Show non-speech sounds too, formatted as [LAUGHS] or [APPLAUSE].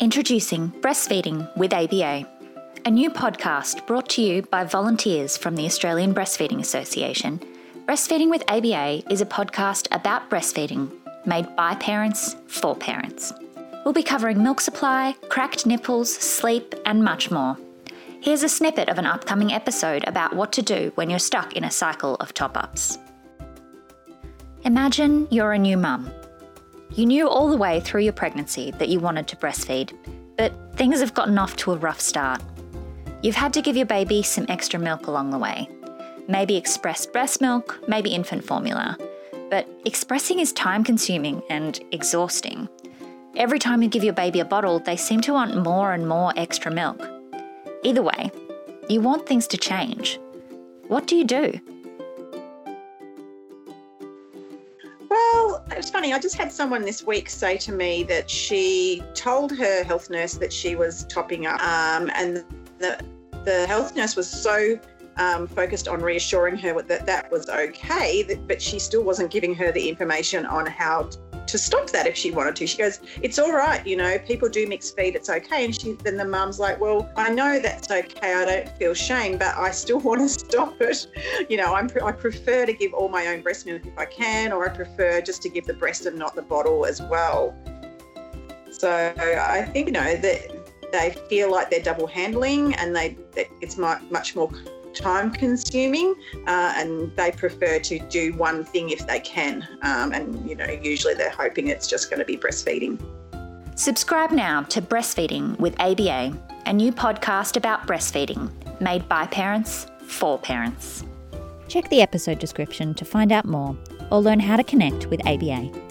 Introducing Breastfeeding with ABA, a new podcast brought to you by volunteers from the Australian Breastfeeding Association. Breastfeeding with ABA is a podcast about breastfeeding made by parents for parents. We'll be covering milk supply, cracked nipples, sleep, and much more. Here's a snippet of an upcoming episode about what to do when you're stuck in a cycle of top ups. Imagine you're a new mum. You knew all the way through your pregnancy that you wanted to breastfeed, but things have gotten off to a rough start. You've had to give your baby some extra milk along the way. Maybe expressed breast milk, maybe infant formula. But expressing is time consuming and exhausting. Every time you give your baby a bottle, they seem to want more and more extra milk. Either way, you want things to change. What do you do? It was funny. I just had someone this week say to me that she told her health nurse that she was topping up, um, and the the health nurse was so um, focused on reassuring her that that was okay, that, but she still wasn't giving her the information on how to stop that if she wanted to. She goes, "It's all right, you know. People do mix feed. It's okay." And she then the mum's like, "Well, I know that's okay. I don't feel shame, but I still [LAUGHS] want to stop it. You know, I'm I prefer to give all my own breast milk if I can, or I prefer just to give the breast and not the bottle as well." So I think you know that they feel like they're double handling, and they it's much more time consuming uh, and they prefer to do one thing if they can. Um, and, you know, usually they're hoping it's just going to be breastfeeding. Subscribe now to Breastfeeding with ABA, a new podcast about breastfeeding made by parents for parents. Check the episode description to find out more or learn how to connect with ABA.